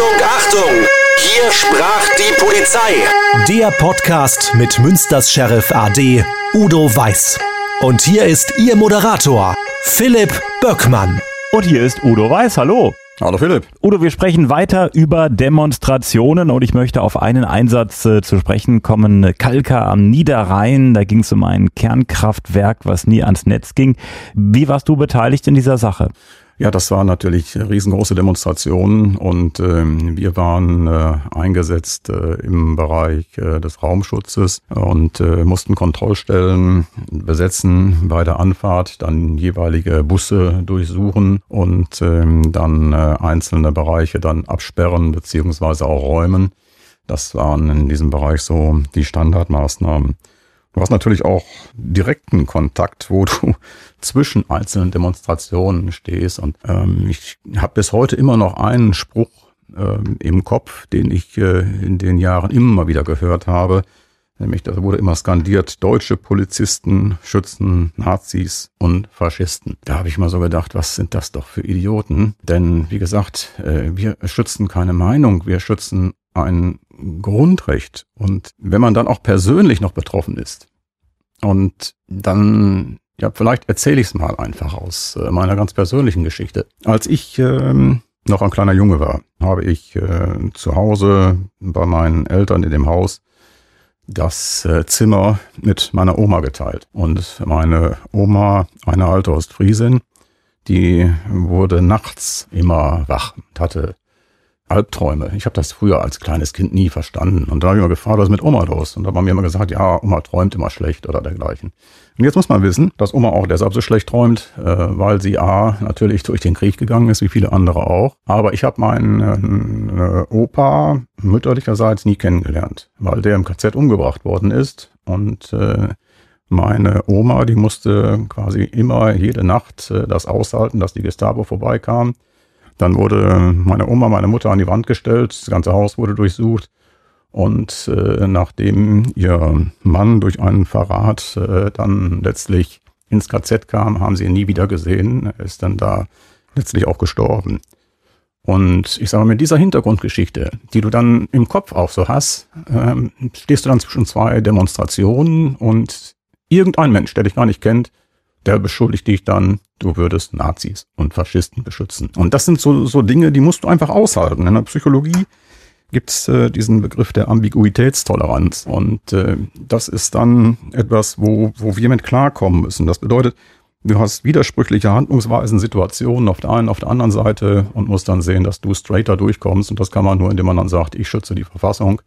Achtung, Achtung! Hier sprach die Polizei. Der Podcast mit Münsters Sheriff AD Udo Weiß. Und hier ist Ihr Moderator, Philipp Böckmann. Und hier ist Udo Weiß. Hallo. Hallo Philipp. Udo, wir sprechen weiter über Demonstrationen und ich möchte auf einen Einsatz äh, zu sprechen kommen. Kalka am Niederrhein, da ging es um ein Kernkraftwerk, was nie ans Netz ging. Wie warst du beteiligt in dieser Sache? Ja, das waren natürlich riesengroße Demonstrationen und ähm, wir waren äh, eingesetzt äh, im Bereich äh, des Raumschutzes und äh, mussten Kontrollstellen besetzen bei der Anfahrt, dann jeweilige Busse durchsuchen und ähm, dann äh, einzelne Bereiche dann absperren beziehungsweise auch räumen. Das waren in diesem Bereich so die Standardmaßnahmen. Du hast natürlich auch direkten Kontakt, wo du zwischen einzelnen Demonstrationen stehst. Und ähm, ich habe bis heute immer noch einen Spruch ähm, im Kopf, den ich äh, in den Jahren immer wieder gehört habe. Nämlich, da wurde immer skandiert, deutsche Polizisten schützen Nazis und Faschisten. Da habe ich mal so gedacht, was sind das doch für Idioten? Denn, wie gesagt, äh, wir schützen keine Meinung, wir schützen ein Grundrecht. Und wenn man dann auch persönlich noch betroffen ist, und dann, ja, vielleicht erzähle ich es mal einfach aus äh, meiner ganz persönlichen Geschichte. Als ich ähm, noch ein kleiner Junge war, habe ich äh, zu Hause bei meinen Eltern in dem Haus das äh, Zimmer mit meiner Oma geteilt. Und meine Oma, eine alte Ostfriesin, die wurde nachts immer wach und hatte Albträume. Ich habe das früher als kleines Kind nie verstanden. Und da habe ich immer gefragt, was ist mit Oma los? Und da haben mir immer gesagt, ja, Oma träumt immer schlecht oder dergleichen. Und jetzt muss man wissen, dass Oma auch deshalb so schlecht träumt, äh, weil sie A, natürlich durch den Krieg gegangen ist, wie viele andere auch. Aber ich habe meinen äh, Opa mütterlicherseits nie kennengelernt, weil der im KZ umgebracht worden ist. Und äh, meine Oma, die musste quasi immer jede Nacht das aushalten, dass die Gestapo vorbeikam dann wurde meine Oma, meine Mutter an die Wand gestellt, das ganze Haus wurde durchsucht. Und äh, nachdem ihr Mann durch einen Verrat äh, dann letztlich ins KZ kam, haben sie ihn nie wieder gesehen. Er ist dann da letztlich auch gestorben. Und ich sage mal, mit dieser Hintergrundgeschichte, die du dann im Kopf auch so hast, ähm, stehst du dann zwischen zwei Demonstrationen und irgendein Mensch, der dich gar nicht kennt, der beschuldigt dich dann, du würdest Nazis und Faschisten beschützen. Und das sind so, so Dinge, die musst du einfach aushalten. In der Psychologie gibt es äh, diesen Begriff der Ambiguitätstoleranz. Und äh, das ist dann etwas, wo, wo wir mit klarkommen müssen. Das bedeutet, du hast widersprüchliche Handlungsweisen, Situationen auf der einen, auf der anderen Seite und musst dann sehen, dass du straighter durchkommst. Und das kann man nur, indem man dann sagt, ich schütze die Verfassung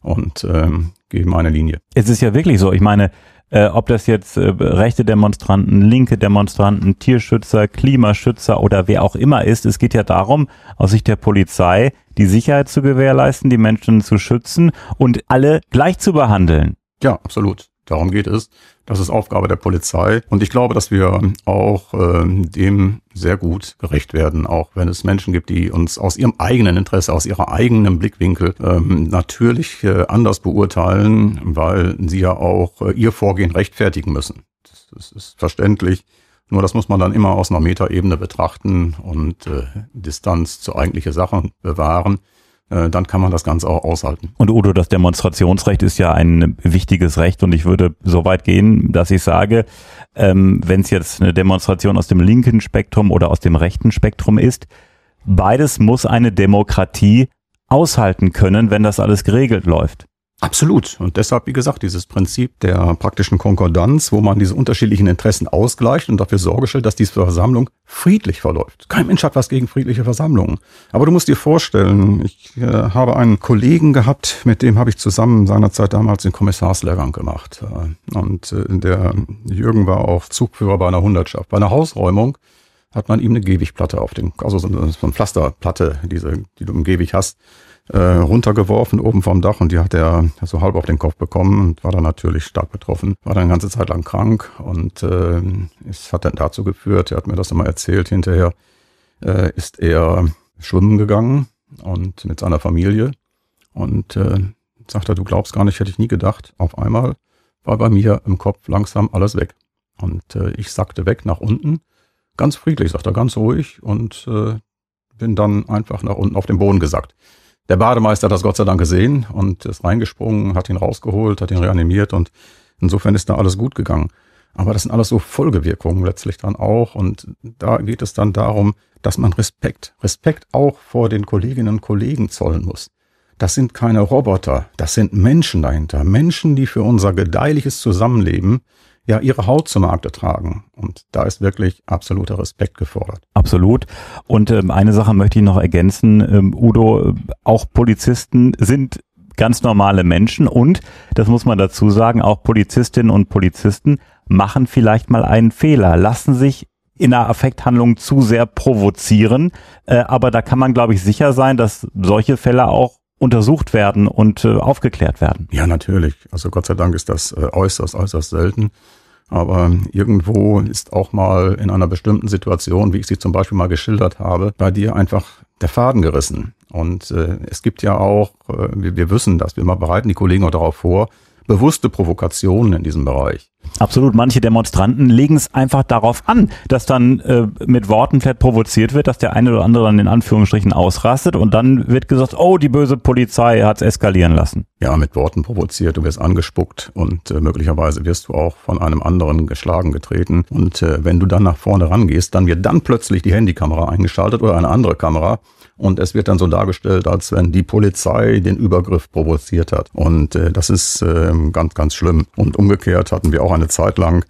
und ähm, gehe meine Linie. Es ist ja wirklich so. Ich meine, äh, ob das jetzt äh, rechte Demonstranten, linke Demonstranten, Tierschützer, Klimaschützer oder wer auch immer ist. Es geht ja darum, aus Sicht der Polizei die Sicherheit zu gewährleisten, die Menschen zu schützen und alle gleich zu behandeln. Ja, absolut. Darum geht es. Das ist Aufgabe der Polizei. Und ich glaube, dass wir auch äh, dem sehr gut gerecht werden, auch wenn es Menschen gibt, die uns aus ihrem eigenen Interesse, aus ihrer eigenen Blickwinkel ähm, natürlich äh, anders beurteilen, weil sie ja auch äh, ihr Vorgehen rechtfertigen müssen. Das, das ist verständlich. Nur das muss man dann immer aus einer Metaebene betrachten und äh, Distanz zu eigentliche Sachen bewahren. Äh, dann kann man das Ganze auch aushalten. Und Udo, das Demonstrationsrecht ist ja ein wichtiges Recht und ich würde so weit gehen, dass ich sage, ähm, wenn es jetzt eine Demonstration aus dem linken Spektrum oder aus dem rechten Spektrum ist, beides muss eine Demokratie aushalten können, wenn das alles geregelt läuft. Absolut. Und deshalb, wie gesagt, dieses Prinzip der praktischen Konkordanz, wo man diese unterschiedlichen Interessen ausgleicht und dafür Sorge stellt, dass diese Versammlung friedlich verläuft. Kein Mensch hat was gegen friedliche Versammlungen. Aber du musst dir vorstellen, ich äh, habe einen Kollegen gehabt, mit dem habe ich zusammen seinerzeit damals den Kommissarslehrgang gemacht. Äh, und äh, der Jürgen war auch Zugführer bei einer Hundertschaft. Bei einer Hausräumung hat man ihm eine Gehwigplatte auf den, also so eine, so eine Pflasterplatte, diese, die du im Gehwig hast, äh, runtergeworfen oben vom Dach und die hat er so halb auf den Kopf bekommen und war dann natürlich stark betroffen. War dann eine ganze Zeit lang krank und äh, es hat dann dazu geführt, er hat mir das immer erzählt, hinterher äh, ist er schwimmen gegangen und mit seiner Familie und äh, sagt er, du glaubst gar nicht, hätte ich nie gedacht. Auf einmal war bei mir im Kopf langsam alles weg. Und äh, ich sackte weg nach unten, ganz friedlich, sagt er, ganz ruhig und äh, bin dann einfach nach unten auf den Boden gesackt. Der Bademeister hat das Gott sei Dank gesehen und ist reingesprungen, hat ihn rausgeholt, hat ihn reanimiert und insofern ist da alles gut gegangen. Aber das sind alles so Folgewirkungen letztlich dann auch. Und da geht es dann darum, dass man Respekt, Respekt auch vor den Kolleginnen und Kollegen zollen muss. Das sind keine Roboter, das sind Menschen dahinter. Menschen, die für unser gedeihliches Zusammenleben ja ihre Haut zum Markte tragen. Und da ist wirklich absoluter Respekt gefordert. Absolut. Und ähm, eine Sache möchte ich noch ergänzen, ähm, Udo, äh, auch Polizisten sind ganz normale Menschen und, das muss man dazu sagen, auch Polizistinnen und Polizisten machen vielleicht mal einen Fehler, lassen sich in einer Affekthandlung zu sehr provozieren. Äh, aber da kann man, glaube ich, sicher sein, dass solche Fälle auch untersucht werden und äh, aufgeklärt werden. Ja, natürlich. Also Gott sei Dank ist das äh, äußerst, äußerst selten. Aber irgendwo ist auch mal in einer bestimmten Situation, wie ich sie zum Beispiel mal geschildert habe, bei dir einfach der Faden gerissen. Und äh, es gibt ja auch, äh, wir, wir wissen das, wir bereiten die Kollegen auch darauf vor, bewusste Provokationen in diesem Bereich. Absolut. Manche Demonstranten legen es einfach darauf an, dass dann äh, mit Worten vielleicht provoziert wird, dass der eine oder andere dann in Anführungsstrichen ausrastet und dann wird gesagt, oh, die böse Polizei hat es eskalieren lassen. Ja, mit Worten provoziert, du wirst angespuckt und äh, möglicherweise wirst du auch von einem anderen geschlagen, getreten. Und äh, wenn du dann nach vorne rangehst, dann wird dann plötzlich die Handykamera eingeschaltet oder eine andere Kamera und es wird dann so dargestellt, als wenn die Polizei den Übergriff provoziert hat. Und äh, das ist äh, ganz, ganz schlimm. Und umgekehrt hatten wir auch eine Zeit lang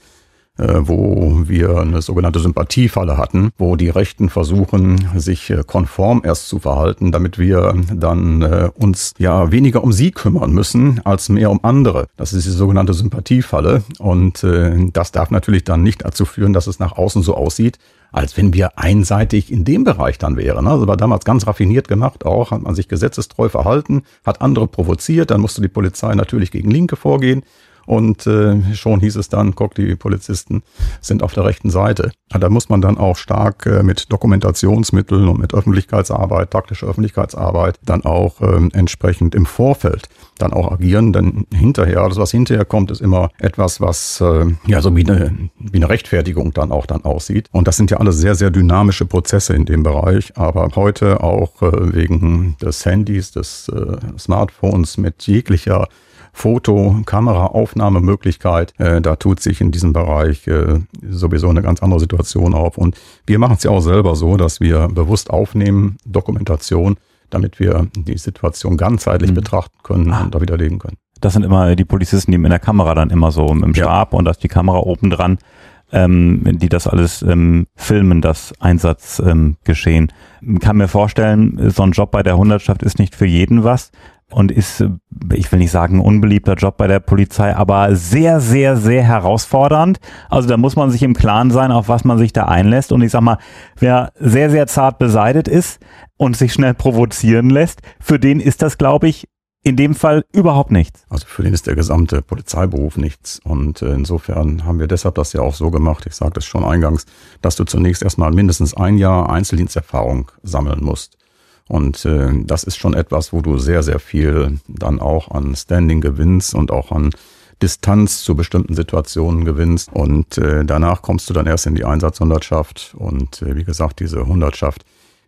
wo wir eine sogenannte Sympathiefalle hatten, wo die Rechten versuchen, sich äh, konform erst zu verhalten, damit wir dann äh, uns ja weniger um sie kümmern müssen, als mehr um andere. Das ist die sogenannte Sympathiefalle. Und das darf natürlich dann nicht dazu führen, dass es nach außen so aussieht, als wenn wir einseitig in dem Bereich dann wären. Also war damals ganz raffiniert gemacht auch, hat man sich gesetzestreu verhalten, hat andere provoziert, dann musste die Polizei natürlich gegen Linke vorgehen. Und äh, schon hieß es dann, guck, die Polizisten sind auf der rechten Seite. Da muss man dann auch stark äh, mit Dokumentationsmitteln und mit Öffentlichkeitsarbeit, taktischer Öffentlichkeitsarbeit, dann auch äh, entsprechend im Vorfeld dann auch agieren. Denn hinterher, alles was hinterher kommt, ist immer etwas, was äh, ja so wie eine, wie eine Rechtfertigung dann auch dann aussieht. Und das sind ja alles sehr, sehr dynamische Prozesse in dem Bereich. Aber heute auch äh, wegen des Handys, des äh, Smartphones mit jeglicher Foto, Kameraaufnahmemöglichkeit. Äh, da tut sich in diesem Bereich äh, sowieso eine ganz andere Situation auf. Und wir machen es ja auch selber so, dass wir bewusst aufnehmen, Dokumentation, damit wir die Situation ganzheitlich mhm. betrachten können ah. und da widerlegen können. Das sind immer die Polizisten, die mit der Kamera dann immer so im Stab ja. und da ist die Kamera oben dran, ähm, die das alles ähm, filmen, das Einsatzgeschehen. Ähm, kann mir vorstellen, so ein Job bei der Hundertschaft ist nicht für jeden was und ist, ich will nicht sagen, unbeliebter Job bei der Polizei, aber sehr, sehr, sehr herausfordernd. Also da muss man sich im Klaren sein, auf was man sich da einlässt. Und ich sag mal, wer sehr, sehr zart beseitet ist und sich schnell provozieren lässt, für den ist das, glaube ich, in dem Fall überhaupt nichts. Also für den ist der gesamte Polizeiberuf nichts. Und äh, insofern haben wir deshalb das ja auch so gemacht, ich sagte es schon eingangs, dass du zunächst erstmal mindestens ein Jahr Einzeldiensterfahrung sammeln musst. Und äh, das ist schon etwas, wo du sehr, sehr viel dann auch an Standing gewinnst und auch an Distanz zu bestimmten Situationen gewinnst. Und äh, danach kommst du dann erst in die Einsatzhundertschaft. Und äh, wie gesagt, diese Hundertschaft,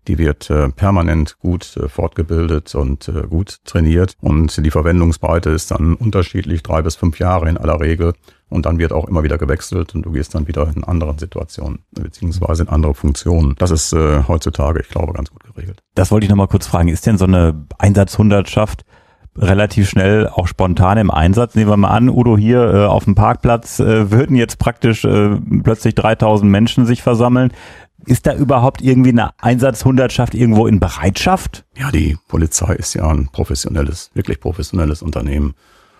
die wird äh, permanent gut äh, fortgebildet und äh, gut trainiert. Und die Verwendungsbreite ist dann unterschiedlich, drei bis fünf Jahre in aller Regel. Und dann wird auch immer wieder gewechselt und du gehst dann wieder in anderen Situationen beziehungsweise in andere Funktionen. Das ist äh, heutzutage, ich glaube, ganz gut geregelt. Das wollte ich nochmal kurz fragen. Ist denn so eine Einsatzhundertschaft relativ schnell auch spontan im Einsatz? Nehmen wir mal an, Udo, hier äh, auf dem Parkplatz äh, würden jetzt praktisch äh, plötzlich 3000 Menschen sich versammeln. Ist da überhaupt irgendwie eine Einsatzhundertschaft irgendwo in Bereitschaft? Ja, die Polizei ist ja ein professionelles, wirklich professionelles Unternehmen.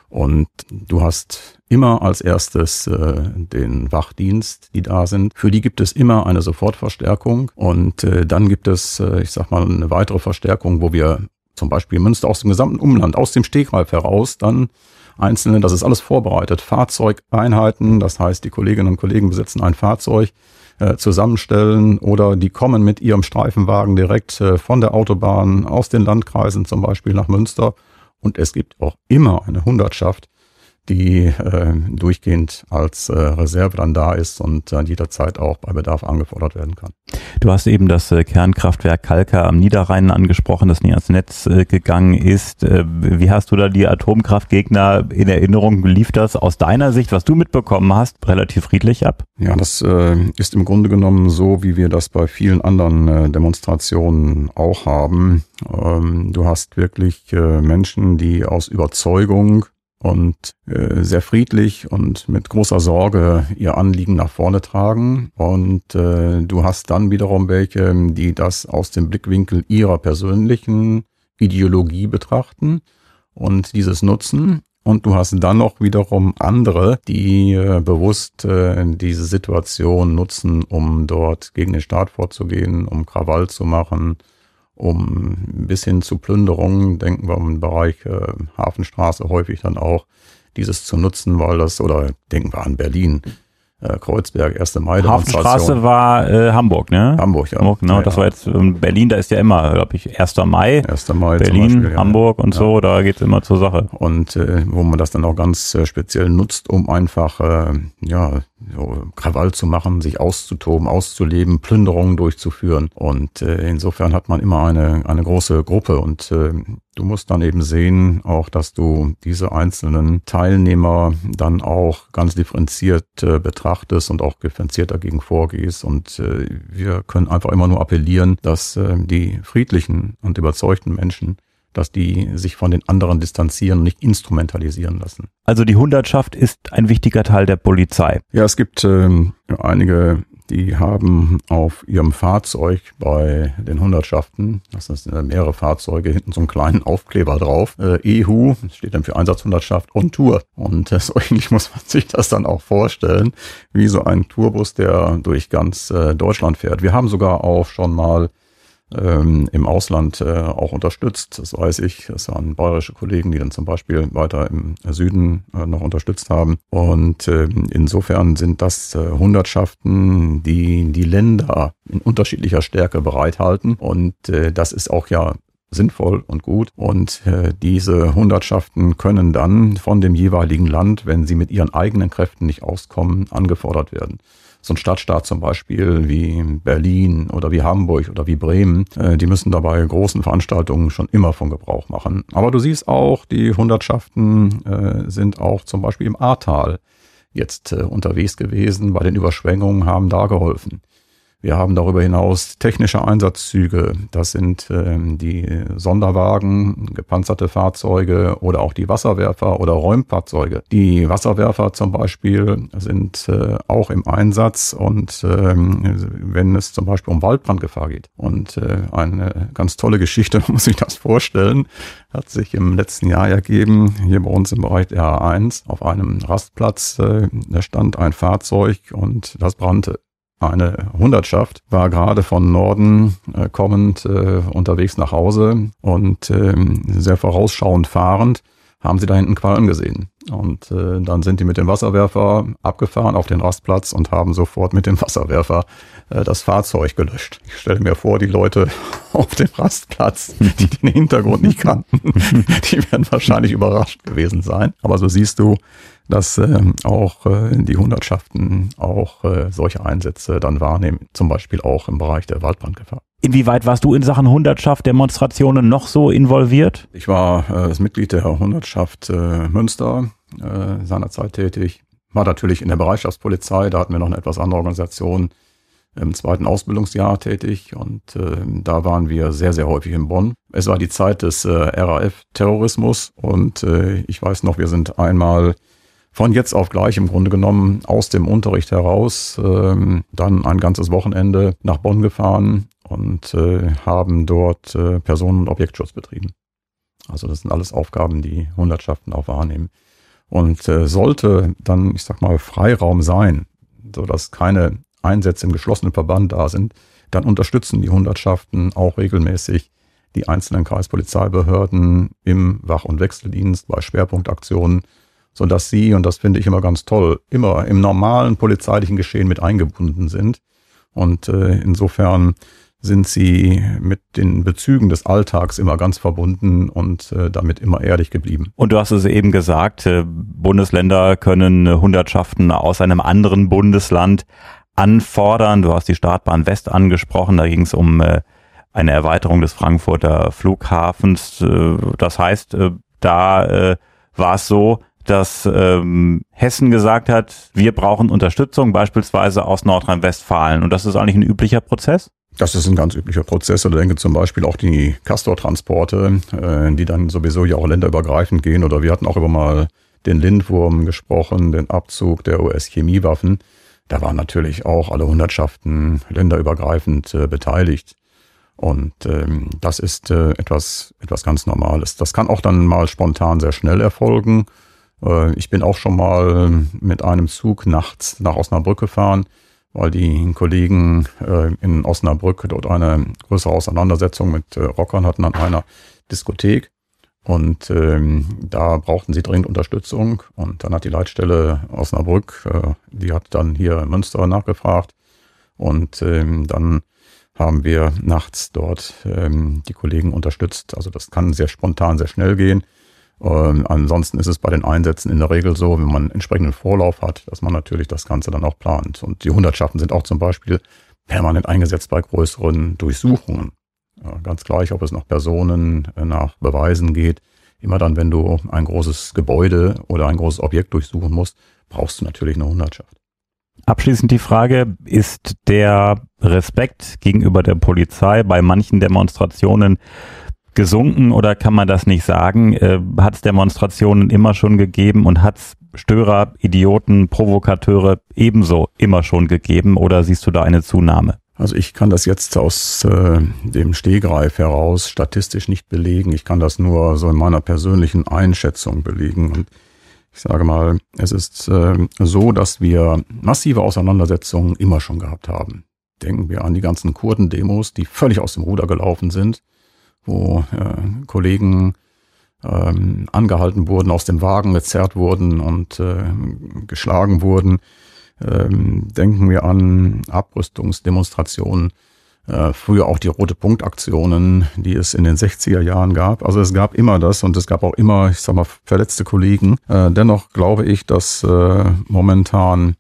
Und du hast immer als erstes äh, den Wachdienst, die da sind. Für die gibt es immer eine Sofortverstärkung. Und äh, dann gibt es, äh, ich sag mal, eine weitere Verstärkung, wo wir zum Beispiel Münster aus dem gesamten Umland, aus dem Stegreif heraus, dann einzelne, das ist alles vorbereitet, Fahrzeugeinheiten, das heißt, die Kolleginnen und Kollegen besitzen ein Fahrzeug, äh, zusammenstellen oder die kommen mit ihrem Streifenwagen direkt äh, von der Autobahn aus den Landkreisen zum Beispiel nach Münster. Und es gibt auch immer eine Hundertschaft, die äh, durchgehend als äh, Reserve dann da ist und an jeder Zeit auch bei Bedarf angefordert werden kann. Du hast eben das äh, Kernkraftwerk Kalka am Niederrhein angesprochen, das nie ans Netz äh, gegangen ist. Äh, wie hast du da die Atomkraftgegner in Erinnerung? Lief das aus deiner Sicht, was du mitbekommen hast, relativ friedlich ab? Ja, das äh, ist im Grunde genommen so, wie wir das bei vielen anderen äh, Demonstrationen auch haben. Ähm, du hast wirklich äh, Menschen, die aus Überzeugung und äh, sehr friedlich und mit großer Sorge ihr Anliegen nach vorne tragen. Und äh, du hast dann wiederum welche, die das aus dem Blickwinkel ihrer persönlichen Ideologie betrachten und dieses nutzen. Und du hast dann noch wiederum andere, die äh, bewusst äh, diese Situation nutzen, um dort gegen den Staat vorzugehen, um Krawall zu machen, um bis hin zu Plünderungen, denken wir im Bereich äh, Hafenstraße häufig dann auch, dieses zu nutzen, weil das, oder denken wir an Berlin, äh, Kreuzberg, 1. Mai. Hafenstraße war äh, Hamburg, ne? Hamburg, ja. Hamburg, genau. Ja, das ja. war jetzt ähm, Berlin, da ist ja immer, glaube ich, 1. Mai. 1. Mai Berlin, Beispiel, ja. Hamburg und so, da geht's immer zur Sache. Und äh, wo man das dann auch ganz äh, speziell nutzt, um einfach äh, ja so Krawall zu machen, sich auszutoben, auszuleben, Plünderungen durchzuführen. Und äh, insofern hat man immer eine eine große Gruppe und äh, du musst dann eben sehen, auch dass du diese einzelnen Teilnehmer dann auch ganz differenziert äh, betrachtest und auch differenziert dagegen vorgehst. Und äh, wir können einfach immer nur appellieren, dass äh, die friedlichen und überzeugten Menschen dass die sich von den anderen distanzieren und nicht instrumentalisieren lassen. Also die Hundertschaft ist ein wichtiger Teil der Polizei. Ja, es gibt ähm, einige, die haben auf ihrem Fahrzeug bei den Hundertschaften, das sind mehrere Fahrzeuge, hinten so einen kleinen Aufkleber drauf. Äh, EHU das steht dann für Einsatzhundertschaft und Tour. Und äh, so ähnlich muss man sich das dann auch vorstellen, wie so ein Tourbus, der durch ganz äh, Deutschland fährt. Wir haben sogar auch schon mal ähm, im Ausland äh, auch unterstützt. Das weiß ich. Das waren bayerische Kollegen, die dann zum Beispiel weiter im Süden äh, noch unterstützt haben. Und äh, insofern sind das äh, Hundertschaften, die die Länder in unterschiedlicher Stärke bereithalten. Und äh, das ist auch ja sinnvoll und gut. Und äh, diese Hundertschaften können dann von dem jeweiligen Land, wenn sie mit ihren eigenen Kräften nicht auskommen, angefordert werden so ein Stadtstaat zum Beispiel wie Berlin oder wie Hamburg oder wie Bremen, äh, die müssen dabei großen Veranstaltungen schon immer von Gebrauch machen. Aber du siehst auch, die Hundertschaften äh, sind auch zum Beispiel im Ahrtal jetzt äh, unterwegs gewesen, bei den Überschwemmungen haben da geholfen. Wir haben darüber hinaus technische Einsatzzüge. Das sind ähm, die Sonderwagen, gepanzerte Fahrzeuge oder auch die Wasserwerfer oder Räumfahrzeuge. Die Wasserwerfer zum Beispiel sind äh, auch im Einsatz und ähm, wenn es zum Beispiel um Waldbrandgefahr geht. Und äh, eine ganz tolle Geschichte, muss sich das vorstellen, hat sich im letzten Jahr ergeben, hier bei uns im Bereich der A1 auf einem Rastplatz, äh, da stand ein Fahrzeug und das brannte. Eine Hundertschaft war gerade von Norden äh, kommend äh, unterwegs nach Hause und ähm, sehr vorausschauend fahrend haben sie da hinten Qualm gesehen. Und äh, dann sind die mit dem Wasserwerfer abgefahren auf den Rastplatz und haben sofort mit dem Wasserwerfer äh, das Fahrzeug gelöscht. Ich stelle mir vor, die Leute auf dem Rastplatz, die den Hintergrund nicht kannten, die werden wahrscheinlich überrascht gewesen sein. Aber so siehst du, dass ähm, auch äh, die Hundertschaften auch äh, solche Einsätze dann wahrnehmen, zum Beispiel auch im Bereich der Waldbrandgefahr. Inwieweit warst du in Sachen Hundertschaft Demonstrationen noch so involviert? Ich war äh, das Mitglied der Hundertschaft äh, Münster äh, seinerzeit tätig. War natürlich in der Bereitschaftspolizei, da hatten wir noch eine etwas andere Organisation im zweiten Ausbildungsjahr tätig und äh, da waren wir sehr, sehr häufig in Bonn. Es war die Zeit des äh, RAF-Terrorismus und äh, ich weiß noch, wir sind einmal von jetzt auf gleich im Grunde genommen aus dem Unterricht heraus ähm, dann ein ganzes Wochenende nach Bonn gefahren und äh, haben dort äh, Personen- und Objektschutz betrieben. Also das sind alles Aufgaben, die Hundertschaften auch wahrnehmen. Und äh, sollte dann, ich sag mal, Freiraum sein, so dass keine Einsätze im geschlossenen Verband da sind, dann unterstützen die Hundertschaften auch regelmäßig die einzelnen Kreispolizeibehörden im Wach- und Wechseldienst bei Schwerpunktaktionen, so dass sie, und das finde ich immer ganz toll, immer im normalen polizeilichen Geschehen mit eingebunden sind. Und äh, insofern sind sie mit den Bezügen des Alltags immer ganz verbunden und äh, damit immer ehrlich geblieben. Und du hast es eben gesagt, äh, Bundesländer können Hundertschaften aus einem anderen Bundesland anfordern. Du hast die Startbahn West angesprochen, da ging es um äh, eine Erweiterung des Frankfurter Flughafens. Äh, das heißt, äh, da äh, war es so, dass ähm, Hessen gesagt hat, wir brauchen Unterstützung, beispielsweise aus Nordrhein-Westfalen. Und das ist eigentlich ein üblicher Prozess? Das ist ein ganz üblicher Prozess. Ich denke zum Beispiel auch die Castor-Transporte, äh, die dann sowieso ja auch länderübergreifend gehen. Oder wir hatten auch über mal den Lindwurm gesprochen, den Abzug der US-Chemiewaffen. Da waren natürlich auch alle Hundertschaften länderübergreifend äh, beteiligt. Und ähm, das ist äh, etwas, etwas ganz Normales. Das kann auch dann mal spontan sehr schnell erfolgen. Äh, ich bin auch schon mal mit einem Zug nachts nach Osnabrück gefahren weil die Kollegen äh, in Osnabrück dort eine größere Auseinandersetzung mit äh, Rockern hatten an einer Diskothek. Und ähm, da brauchten sie dringend Unterstützung. Und dann hat die Leitstelle Osnabrück, die hat dann hier in Münster nachgefragt. Und ähm, dann haben wir nachts dort ähm, die Kollegen unterstützt. Also das kann sehr spontan, sehr schnell gehen. Ähm, ansonsten ist es bei den Einsätzen in der Regel so, wenn man entsprechenden Vorlauf hat, dass man natürlich das Ganze dann auch plant. Und die Hundertschaften sind auch zum Beispiel permanent eingesetzt bei größeren Durchsuchungen. Ja, ganz gleich, ob es nach Personen, äh, nach Beweisen geht. Immer dann, wenn du ein großes Gebäude oder ein großes Objekt durchsuchen musst, brauchst du natürlich eine Hundertschaft. Abschließend die Frage, ist der Respekt gegenüber der Polizei bei manchen Demonstrationen gesunken oder kann man das nicht sagen? Äh, hat es Demonstrationen immer schon gegeben und hat es Störer, Idioten, Provokateure ebenso immer schon gegeben oder siehst du da eine Zunahme? Also ich kann das jetzt aus äh, dem Stehgreif heraus statistisch nicht belegen. Ich kann das nur so in meiner persönlichen Einschätzung belegen. Und ich sage mal, es ist äh, so, dass wir massive Auseinandersetzungen immer schon gehabt haben. Denken wir an die ganzen Kurden-Demos, die völlig aus dem Ruder gelaufen sind wo äh, Kollegen ähm, angehalten wurden, aus dem Wagen gezerrt wurden und äh, geschlagen wurden. Ähm, denken wir an Abrüstungsdemonstrationen, äh, früher auch die Rote Punktaktionen, die es in den 60er Jahren gab. Also es gab immer das und es gab auch immer, ich sag mal, verletzte Kollegen. Äh, dennoch glaube ich, dass äh, momentan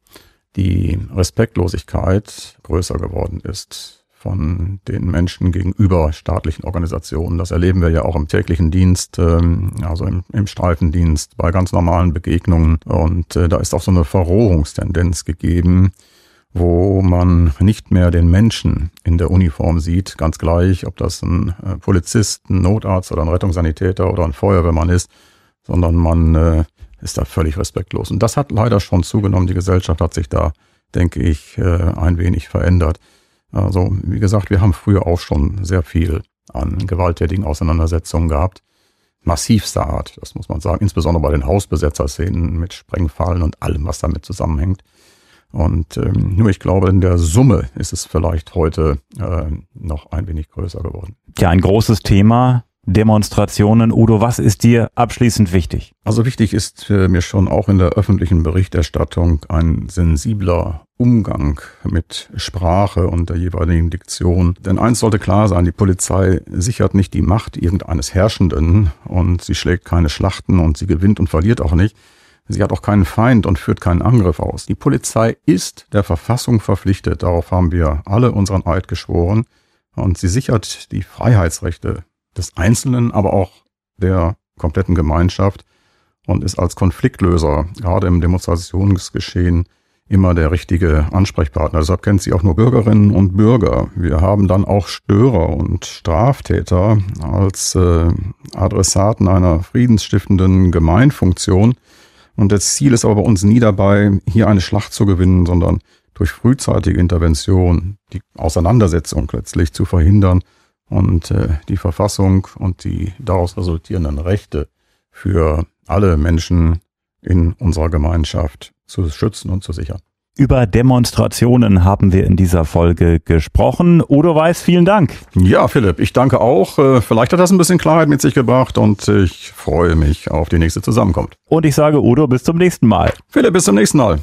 die Respektlosigkeit größer geworden ist von den Menschen gegenüber staatlichen Organisationen. Das erleben wir ja auch im täglichen Dienst, ähm, also im, im Streifendienst, bei ganz normalen Begegnungen. Und äh, da ist auch so eine Verrohungstendenz gegeben, wo man nicht mehr den Menschen in der Uniform sieht, ganz gleich, ob das ein äh, Polizist, ein Notarzt oder ein Rettungssanitäter oder ein Feuerwehrmann ist, sondern man äh, ist da völlig respektlos. Und das hat leider schon zugenommen. Die Gesellschaft hat sich da, denke ich, ein wenig verändert. Also, wie gesagt, wir haben früher auch schon sehr viel an gewalttätigen Auseinandersetzungen gehabt. Massivster Art, das muss man sagen, insbesondere bei den Hausbesetzerszenen mit Sprengfallen und allem, was damit zusammenhängt. Und ähm, nur ich glaube, in der Summe ist es vielleicht heute äh, noch ein wenig größer geworden. Ja, ein großes Thema. Demonstrationen. Udo, was ist dir abschließend wichtig? Also wichtig ist äh, mir schon auch in der öffentlichen Berichterstattung ein sensibler Umgang mit Sprache und der jeweiligen Diktion. Denn eins sollte klar sein, die Polizei sichert nicht die Macht irgendeines Herrschenden und sie schlägt keine Schlachten und sie gewinnt und verliert auch nicht. Sie hat auch keinen Feind und führt keinen Angriff aus. Die Polizei ist der Verfassung verpflichtet, darauf haben wir alle unseren Eid geschworen, und sie sichert die Freiheitsrechte des Einzelnen, aber auch der kompletten Gemeinschaft und ist als Konfliktlöser, gerade im Demonstrationsgeschehen, immer der richtige Ansprechpartner. Deshalb kennt sie auch nur Bürgerinnen und Bürger. Wir haben dann auch Störer und Straftäter als äh, Adressaten einer friedensstiftenden Gemeinfunktion. Und das Ziel ist aber bei uns nie dabei, hier eine Schlacht zu gewinnen, sondern durch frühzeitige Intervention die Auseinandersetzung letztlich zu verhindern und äh, die Verfassung und die daraus resultierenden Rechte für alle Menschen in unserer Gemeinschaft zu schützen und zu sichern. Über Demonstrationen haben wir in dieser Folge gesprochen. Udo Weiß, vielen Dank. Ja, Philipp, ich danke auch. Äh, vielleicht hat das ein bisschen Klarheit mit sich gebracht und ich freue mich auf die nächste Zusammenkunft. Und ich sage Udo, bis zum nächsten Mal. Philipp, bis zum nächsten Mal.